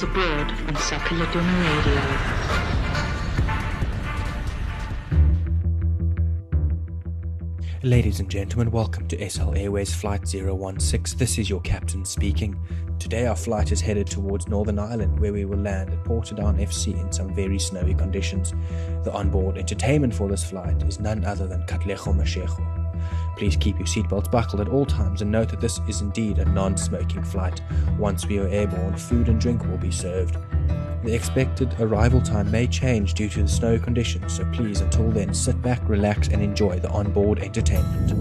Abroad on Soccer Laduma Radio. Ladies and gentlemen, welcome to SL Airways Flight 016. This is your captain speaking. Today our flight is headed towards Northern Ireland where we will land at Portadown FC in some very snowy conditions. The onboard entertainment for this flight is none other than Katlego Mashego. Please keep your seatbelts buckled at all times and note that this is indeed a non-smoking flight. Once we are airborne, food and drink will be served. The expected arrival time may change due to the snow conditions, so please until then sit back, relax and enjoy the onboard entertainment.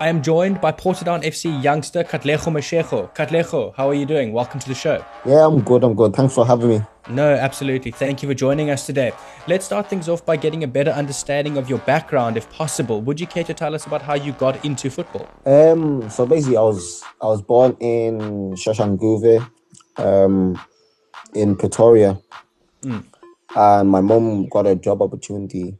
I am joined by Portadown FC youngster Katlego Mashego. Katlego, how are you doing? Welcome to the show. Yeah, I'm good. I'm good. Thanks for having me. No, absolutely. Thank you for joining us today. Let's start things off by getting a better understanding of your background, if possible. Would you care to tell us about how you got into football? Um, so basically, I was I was born in Soshanguve, um, in Pretoria, and my mom got a job opportunity,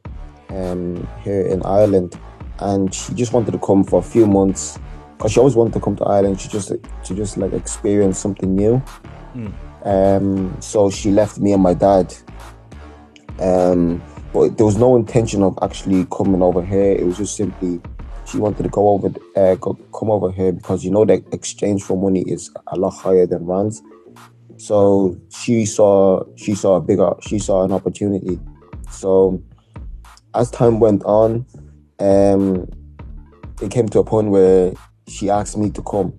um, here in Ireland, and she just wanted to come for a few months, cause she always wanted to come to Ireland. She just to just like experience something new. Um, so she left me and my dad. Um, but there was no intention of actually coming over here. It was just simply she wanted to go over, uh, go, come over here because you know the exchange for money is a lot higher than rands. So she saw she saw a bigger she saw an opportunity. So as time went on, um, it came to a point where she asked me to come.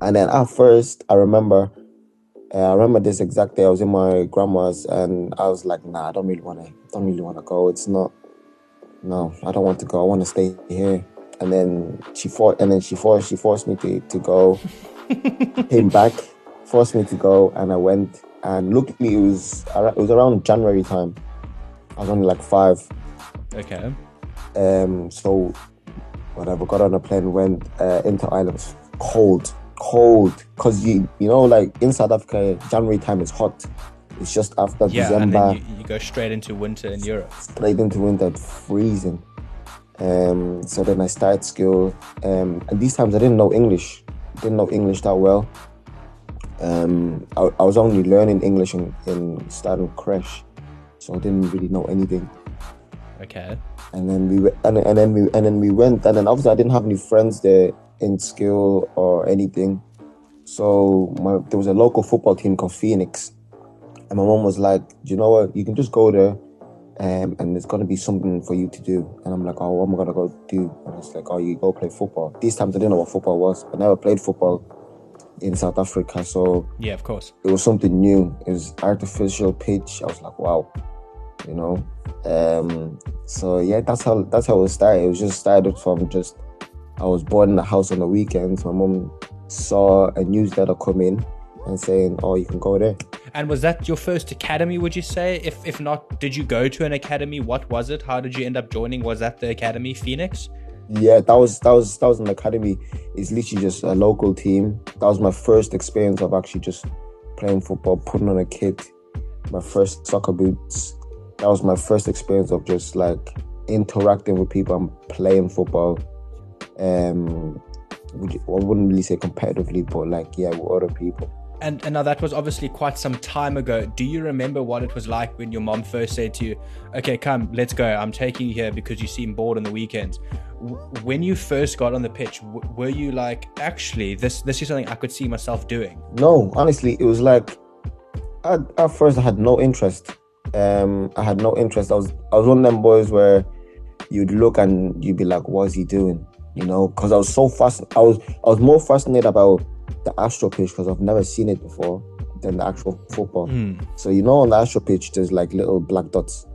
And then at first, I remember, uh, I remember this exact day. I was in my grandma's, and I was like, "Nah, I don't really want to. Don't really want to go. It's not. No, I don't want to go. I want to stay here." And then she fought, and then she forced, she forced me to to go. came back, forced me to go, and I went. And luckily, it was it was around January time. I was only like five. Okay. Um, so whatever, got on a plane, went uh, into Ireland. Cold, cold, cause you you know like in South Africa, January time is hot. It's just after Yeah, and December, then you, you go straight into winter in Europe. straight into winter, freezing. Um, so then I started school, um, and these times I didn't know English, didn't know English that well. Um, I, I was only learning English in, in starting crash, so I didn't really know anything. Okay. and then we went, and, and then we and then we went and then obviously I didn't have any friends there in school or anything. So my there was a local football team called Phoenix, and my mom was like, "Do you know what? You can just go there, um, and there's gonna be something for you to do." And I'm like, "Oh, what am I gonna go do?" And it's like, "Oh, you go play football." These times I didn't know what football was. I never played football in South Africa, so Yeah, of course. it was something new. It was artificial pitch. I was like, wow, you know. Um, so yeah, that's how that's how it started. It was just started from just I was born in the house on the weekends. My mom saw a newsletter come in and saying, "Oh, you can go there." And was that your first academy, would you say? If if not, did you go to an academy? What was it? How did you end up joining? Was that the academy, Phoenix? Yeah, that was that was that was an academy. It's literally just a local team. That was my first experience of actually just playing football, putting on a kit, my first soccer boots. That was my first experience of just like interacting with people and playing football. Um, I wouldn't really say competitively, but like yeah, with other people. And, and now that was obviously quite some time ago. Do you remember what it was like when your mom first said to you, "Okay, come, let's go. I'm taking you here because you seem bored on the weekends." W- When you first got on the pitch, were you like, "Actually, this this is something I could see myself doing"? No, honestly, it was like at, at first I had no interest. Um, I had no interest. I was I was one of them boys where you'd look and you'd be like, "What is he doing?" You know, because I was so fast. I was I was more fascinated about the astro pitch because I've never seen it before than the actual football. So you know, on the astro pitch, there's like little black dots.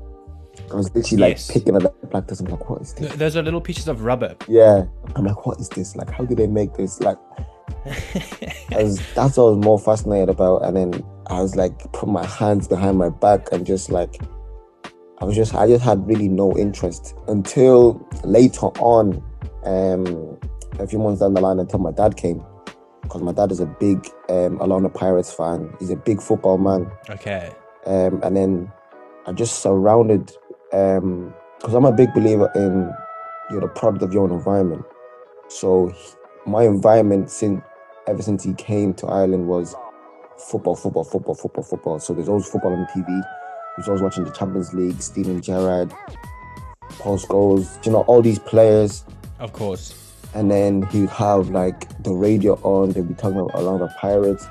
I was literally Yes. like picking at the black dots. I'm like, "What is this?" Th- Those are little pieces of rubber. Yeah, I'm like, "What is this? Like, how do they make this?" Like, I was, that's what I was more fascinated about. And then I was like, put my hands behind my back and just like, I was just, I just had really no interest until later on, um, a few months down the line, until my dad came. because my dad is a big um, Orlando Pirates fan. He's a big football man. Okay. Um, and then I just surrounded um because I'm a big believer in you're the product of your own environment. So he- my environment since ever since he came to Ireland was football, football, football, football, football. So there's always football on TV. He was always watching the Champions League, Steven Gerrard, Paul Scholes, you know, all these players. Of course. And then he would have like the radio on, they'd be talking about Orlando Pirates.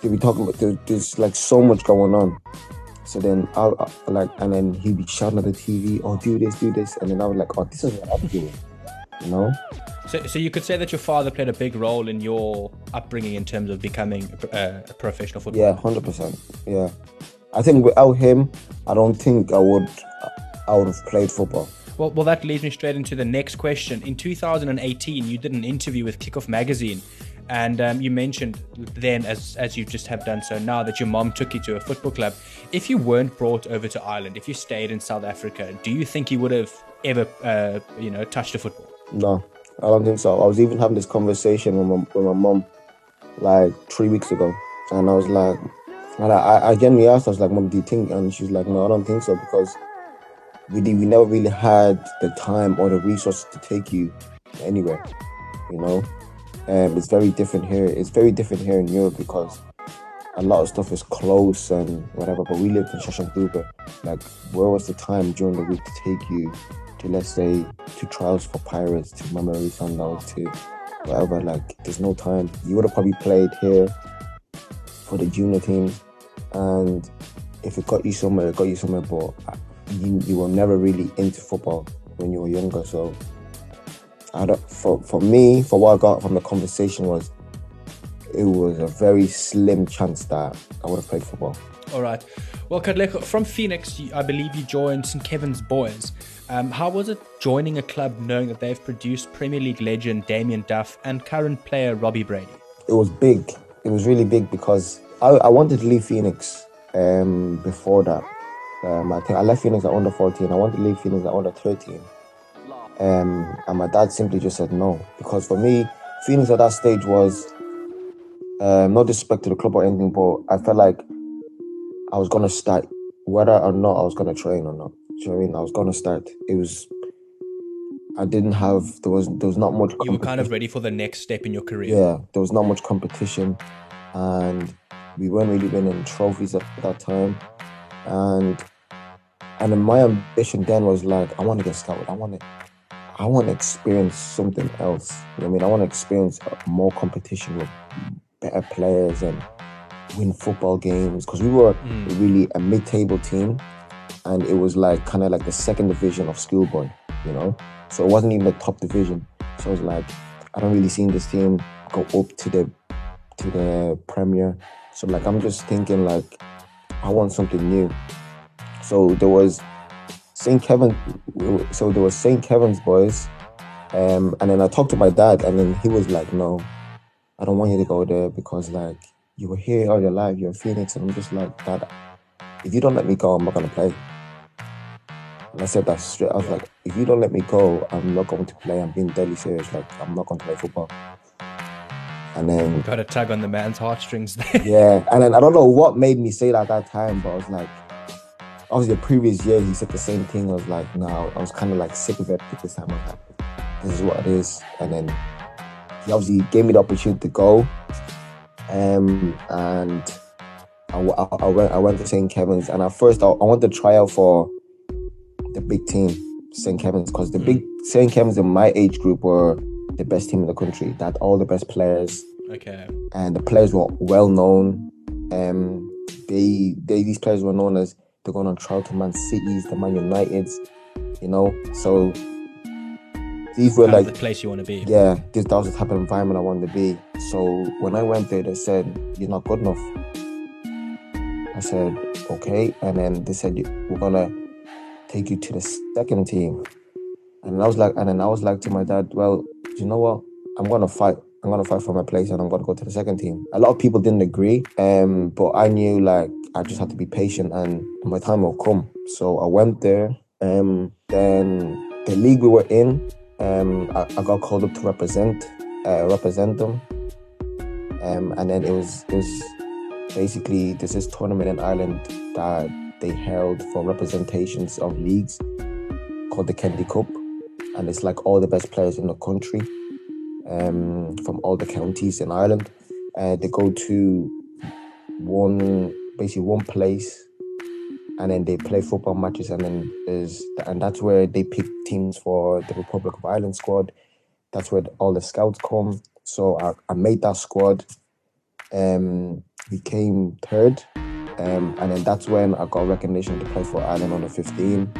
They'd be talking about there, there's like so much going on. So then I like, and then he'd be shouting at the TV, "Oh, do this, do this," and then I was like, "Oh, this is what I'm doing," you know? So, so you could say that your father played a big role in your upbringing in terms of becoming a, a professional footballer. Yeah, hundred percent. Yeah, I think without him, I don't think I would, I would have played football. Well, well, that leads me straight into the next question. In 2018, you did an interview with Kickoff Magazine, and um, you mentioned then, as as you just have done so now, that your mom took you to a football club. If you weren't brought over to Ireland, if you stayed in South Africa, do you think you would have ever, uh, you know, touched a football? No, I don't think so. I was even having this conversation with my, with my mom like three weeks ago, and I was like, and I, I genuinely asked, I was like, "Mom, do you think?" And she's like, "No, I don't think so because we did, we never really had the time or the resources to take you anywhere, you know." Um, it's very different here. It's very different here in Europe because a lot of stuff is close and whatever. But we lived in Soshanguve. Like, where was the time during the week to take you to, let's say, to trials for Pirates, to Mamelodi Sundowns, to whatever? Like, there's no time. You would have probably played here for the junior teams, and if it got you somewhere, it got you somewhere. But uh, you, you were never really into football when you were younger, so. I don't, for for me, for what I got from the conversation was, it was a very slim chance that I would have played football. All right. Well, Katlego, from Phoenix, I believe you joined St. Kevin's Boys. Um, how was it joining a club knowing that they've produced Premier League legend Damien Duff and current player Robbie Brady? It was big. It was really big because I, I wanted to leave Phoenix um, before that. Um, I I left Phoenix at under 14. I wanted to leave Phoenix at under 13. Um, and my dad simply just said no. Because for me, Phoenix at that stage was um, no disrespect to the club or anything, but I felt like I was gonna start whether or not I was gonna train or not. You know I mean? I was gonna start. It was I didn't have there was there was not much You were kind of ready for the next step in your career. yeah, there was not much competition and we weren't really winning trophies at that time. And and then my ambition then was like I want to get scouted. I want to I want to experience something else. You know what I mean? I want to experience more competition with better players and win football games because we were mm. really a mid-table team, and it was like kind of like the second division of schoolboy, you know. So it wasn't even the top division. So I was like, I don't really see this team go up to the to the Premier. So like I'm just thinking like I want something new. So there was St. Kevin. So there was St. Kevin's boys, um, and then I talked to my dad, and then he was like, "No, I don't want you to go there because like you were here all your life, you're in Phoenix," and I'm just like, "Dad, if you don't let me go, I'm not gonna play." And I said that straight. I was like, "If you don't let me go, I'm not going to play. I'm being deadly serious. Like I'm not going to play football." And then Got a tug on the man's heartstrings there. yeah, and then I don't know what made me say that at that time, but I was like, obviously the previous year he said the same thing. I was like, no, I was kind of like sick of it this time. I was like, this is what it is. And then he obviously gave me the opportunity to go, um, and I, I- I went I went to St Kevin's, and at first I, I wanted to try out for big team, St Kevin's, because the big St Kevin's in my age group were the best team in the country. They had all the best players okay. and the players were well known. Um, they, they these players were known as they're going on trial to Man City's, the Man Uniteds, you know. So these were of like, the place you want to be. yeah, this that was the type of environment I wanted to be. So when I went there, they said you're not good enough. I said okay, and then they said "You- we're gonna take you to the second team. And I was like, and then I was like to my dad, well, you know what? I'm gonna fight. I'm gonna fight for my place, and I'm gonna go to the second team. A lot of people didn't agree, um, but I knew like I just had to be patient, and my time will come. So I went there. Um, then the league we were in, um, I, I got called up to represent, uh, represent them. Um, and then it was it was basically this tournament in Ireland that they held for representations of leagues called the Kennedy Cup, and it's like all the best players in the country um, from all the counties in Ireland. Uh, they go to one basically one place and then they play football matches and then there's and that's where they pick teams for the Republic of Ireland squad. That's where all the scouts come. So I, I made that squad. Um we came third. Um and then that's when I got recognition to play for Ireland under 15.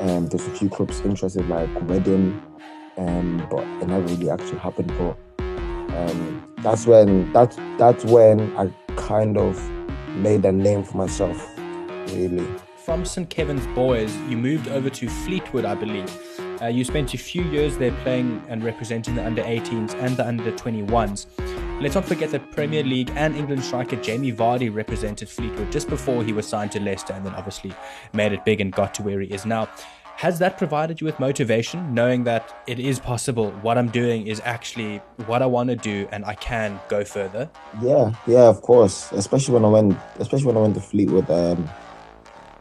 Um there's a few clubs interested like Reading, um, but it never really actually happened. But um that's when that's that's when I kind of made a name for myself really. From St. Kevin's Boys, you moved over to Fleetwood, I believe. Uh, you spent a few years there playing and representing the under 18s and the under 21s. Let's not forget that Premier League and England striker Jamie Vardy represented Fleetwood just before he was signed to Leicester and then obviously made it big and got to where he is now. Has that provided you with motivation, knowing that it is possible? What I'm doing is actually what I want to do, and I can go further. Yeah, yeah, of course. Especially when I went, especially when I went to Fleetwood. Um,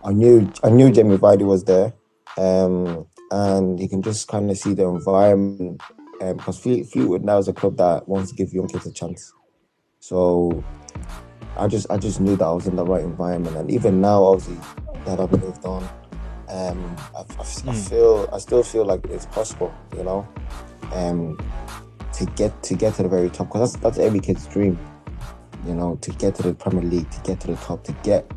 I knew I knew Jamie Vardy was there, um, and you can just kind of see the environment. Because um, Fleetwood now is a club that wants to give young kids a chance. So I just I just knew that I was in the right environment, and even now, obviously, that I've moved on, um, I, I, mm. I, hmm. feel I still feel like it's possible, you know, um, to get to get to the very top because that's that's every kid's dream, you know, to get to the Premier League, to get to the top, to get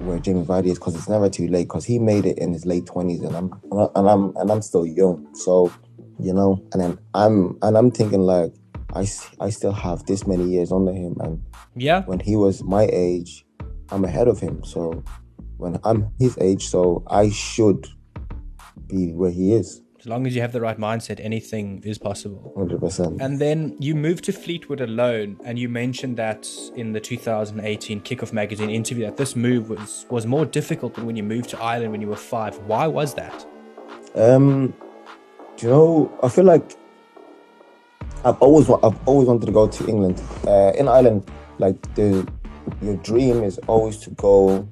where Jamie Vardy is because it's never too late because he made it in his late twenties and I'm and I'm and I'm still young. So, you know, and then I'm and I'm thinking like I I still have this many years under him and yeah, when he was my age, I'm ahead of him. So when I'm his age, so I should be where he is. As long as you have the right mindset, anything is possible. 100%. And then you moved to Fleetwood alone, and you mentioned that in the 2018 Kickoff magazine interview that this move was, was more difficult than when you moved to Ireland when you were five. Why was that? Um, do you know, I feel like I've always I've always wanted to go to England. Uh, in Ireland, like the your dream is always to go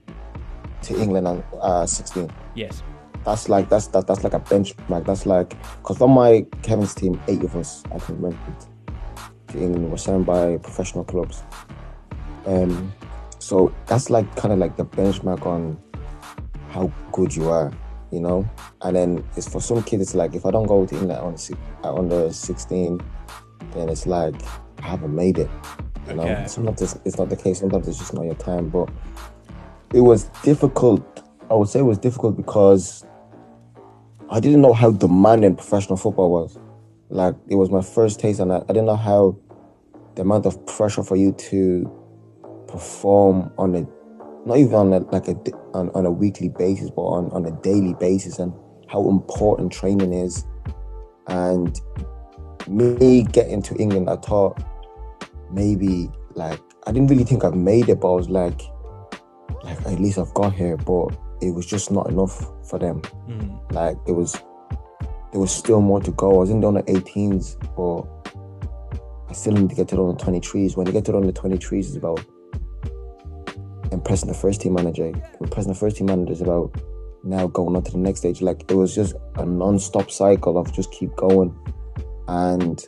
to England at uh, 16. Yes that's like that's that, that's like a benchmark. That's like because on my Kevin's team, eight of us I think went to England were signed by professional clubs. Um, so that's like kind of like the benchmark on how good you are, you know. And then it's for some kids, it's like if I don't go to England on uh, under sixteen, then it's like I haven't made it. You know, okay. sometimes it's, it's not the case. Sometimes it's just not your time. But it was difficult. I would say it was difficult because I didn't know how demanding professional football was. Like it was my first taste, and I, I didn't know how the amount of pressure for you to perform on a not even on a, like a on, on a weekly basis, but on, on a daily basis, and how important training is. And me getting to England, I thought maybe like I didn't really think I've made it, but I was like, like at least I've got here. But it was just not enough for them. Mm. Like it was, there was still more to go. I was in the under 18s, but I still need to get to the under 23s. When you get to the under 23s, it's about impressing the first team manager. Impressing the first team manager is about now going on to the next stage. Like it was just a non-stop cycle of just keep going, and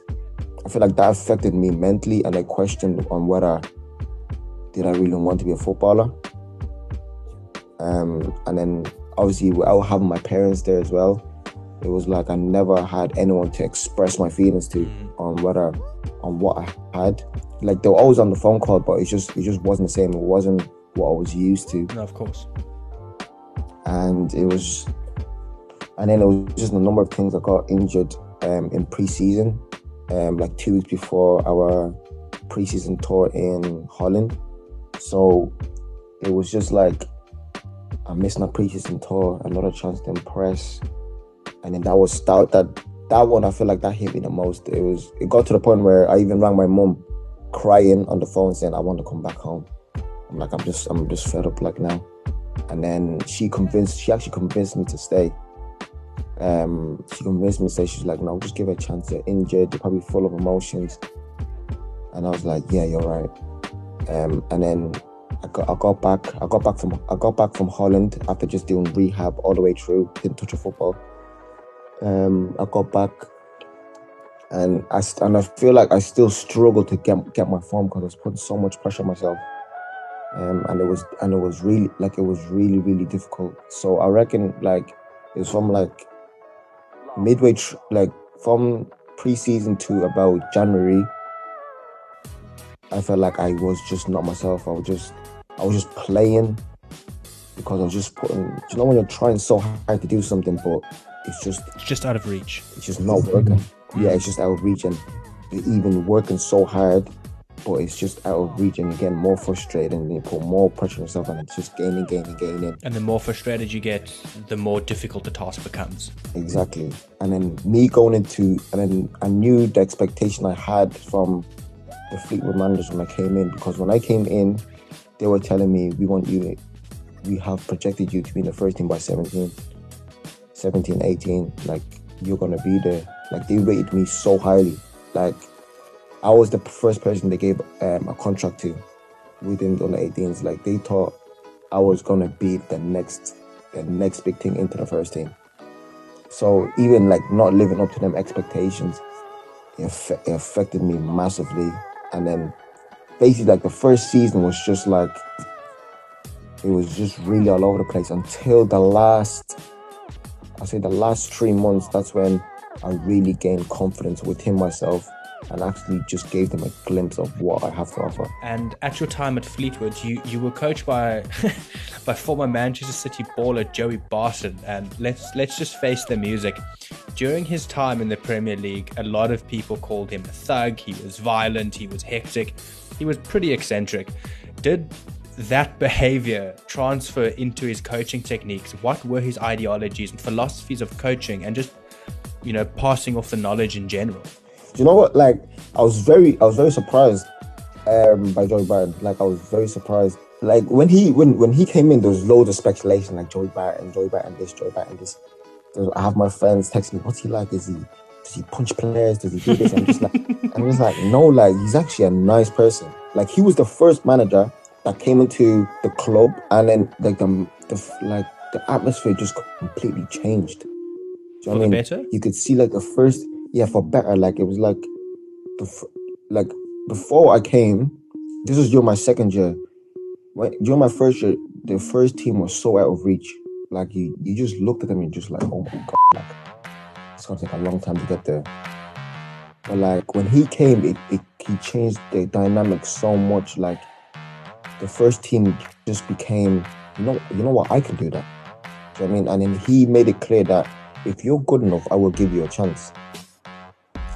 I feel like that affected me mentally, and I questioned on whether did I really want to be a footballer. Um, and then obviously without having my parents there as well, it was like I never had anyone to express my feelings to mm. on whether on what I had. Like they were always on the phone call, but it just it just wasn't the same. It wasn't what I was used to. No, of course. And it was, and then it was just a number of things. I got injured um, in preseason, um, like two weeks before our preseason tour in Holland. So it was just like I missed my preseason tour, another chance to impress, and then that was that that that one. I feel like that hit me the most. It was it got to the point where I even rang my mom, crying on the phone saying I want to come back home. I'm like I'm just I'm just fed up like now, and then she convinced she actually convinced me to stay. Um, she convinced me to stay. She's like, no, just give her a chance. You're injured. You're probably full of emotions. And I was like, yeah, you're right. Um, and then I got, I got back. I got back from I got back from Holland after just doing rehab all the way through. Didn't touch a football. Um, I got back, and I and I feel like I still struggle to get get my form because I was putting so much pressure on myself. Um, and it was and it was really like it was really really difficult. So I reckon like it was from like midway tr- like from preseason to about January. I felt like I was just not myself. I was just I was just playing because I was just putting. You know when you're trying so hard to do something, but it's just It's just out of reach. it's just not working. Yeah, it's just out of reach, and even working so hard, but it's just out of reach, and you're getting more frustrated, and you put more pressure on yourself, and it's just gaining, gaining, gaining. And the more frustrated you get, the more difficult the task becomes. Exactly. And then me going into, and then I knew the expectation I had from the Fleetwood managers when I came in, because when I came in, they were telling me, we want you, we have projected you to be in the first team by 17, 17, 18. Like, you're going to be there. Like, they rated me so highly. Like, I was the first person they gave um, a contract to within the under 18s. Like, they thought I was to be the next, the next big thing into the first team. So even like not living up to them expectations, it, affe- it affected me massively. And then basically like the first season was just like it was just really all over the place until the last I say the last three months. That's when I really gained confidence within myself and actually just gave them a glimpse of what I have to offer. And at your time at Fleetwood, you, you were coached by by former Manchester City baller Joey Barton. And let's let's just face the music. During his time in the Premier League, a lot of people called him a thug. He was violent. He was hectic. He was pretty eccentric. Did that behavior transfer into his coaching techniques? What were his ideologies and philosophies of coaching, and just you know passing off the knowledge in general? Do you know what? Like, I was very, I was very surprised um, by Joey Barton. Like, I was very surprised. Like when he when when he came in, there was loads of speculation. Like Joey Barton, Joey Barton, this, Joey Barton, this. I have my friends text me, "What's he like? Is he does he punch players? Does he do this?" I'm just like, I'm just like, no, like he's actually a nice person. Like he was the first manager that came into the club, and then like the the like the atmosphere just completely changed. Do you know what I mean? better? you could see like the first yeah for better like it was like the f- like before i came this was during my second year. When, during my first year the first team was so out of reach. Like you you just looked at them and just like oh my god like it's gonna take a long time to get there. But like when he came it, it he changed the dynamic so much like the first team just became you know you know what i can do that. You know i mean? And then he made it clear that if you're good enough i will give you a chance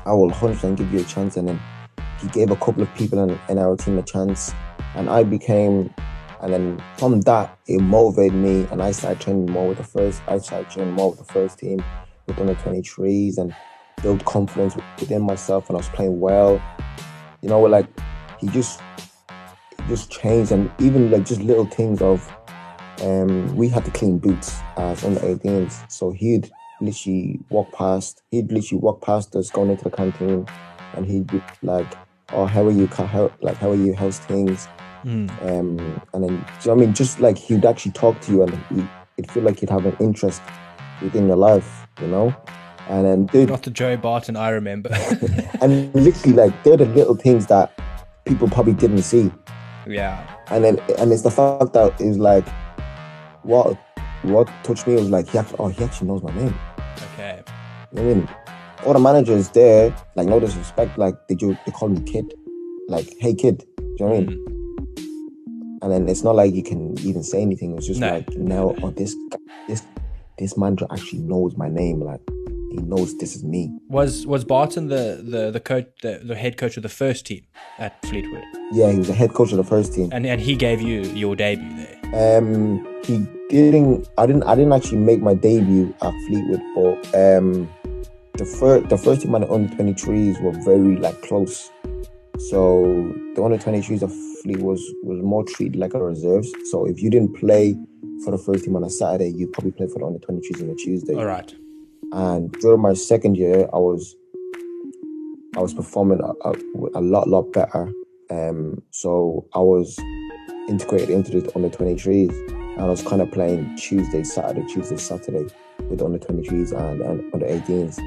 I will 100% give you a chance. And then he gave a couple of people in, in our team a chance, and I became. And then from that, it motivated me, and I started training more with the first. I started training more with the first team, with under 23s, and build confidence within myself. And I was playing well. You know, like he just, he just changed, and even like just little things of, um, we had to clean boots as under 18s, so he'd literally walk past. He'd literally walk past us going into the canteen, and he'd be like, "Oh, how are you? How like how are you? How's things?" Mm. Um, and then you know I mean, just like he'd actually talk to you, and he, it'd feel like he'd have an interest within your life, you know. And then dude, Not the Joey Barton I remember. and literally like they're the little things that people probably didn't see. yeah. And then and it's the fact that it's like what what touched me was like he actually, oh he actually knows my name. I mean, all the managers there, like no disrespect, like they do they call me kid, like hey kid. Do you know what I mean? And then it's not like you can even say anything. It's just No. like now, oh this this this manager actually knows my name. Like he knows this is me. Was was Barton the the the coach the, the head coach of the first team at Fleetwood, Yeah, he was the head coach of the first team. and and he gave you your debut there. Um, he didn't. I didn't. I didn't actually make my debut at Fleetwood, but um, the first the first team on the under twenty threes were very like close. So the under twenty threes of Fleetwood was was more treated like a reserves. So if you didn't play for the first team on a Saturday, you probably played for the under twenty threes on a Tuesday. All right. And during my second year, I was I was performing a, a, a lot, lot better. Um, so I was integrated into the under 23s, and I was kind of playing Tuesday, Saturday, Tuesday, Saturday with the under 23s and, and under 18s.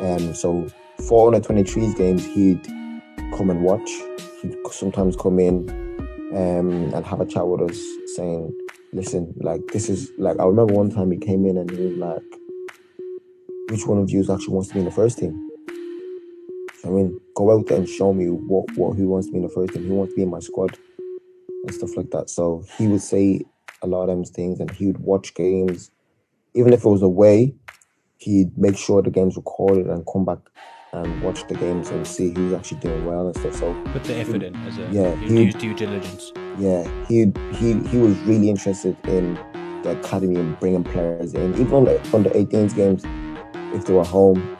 Um, so for under 23s games, he'd come and watch. He'd sometimes come in um, and have a chat with us, saying, "Listen, like this is like." I remember one time he came in and he was like, "Which one of you actually wants to be in the first team?" I mean, go out there and show me what what who wants to be in the first team, who wants to be in my squad, and stuff like that. So he would say a lot of them things, and he would watch games, even if it was away. He'd make sure the games recorded and come back and watch the games and see who's actually doing well and stuff. So Put the effort in as a Yeah, he- due diligence. yeah, he he he was really interested in the academy and bringing players in. Even on the under 18s games, if they were home,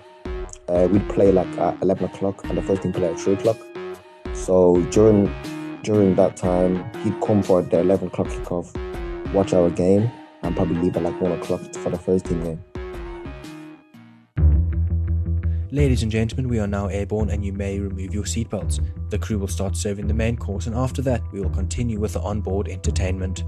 uh, we'd play like at 11 o'clock, and the first team play at 3 o'clock. So during during that time, he'd come for the 11 o'clock kickoff, watch our game, and probably leave at like 1 o'clock for the first team game. Ladies and gentlemen, we are now airborne and you may remove your seatbelts. The crew will start serving the main course, and after that, we will continue with the onboard entertainment.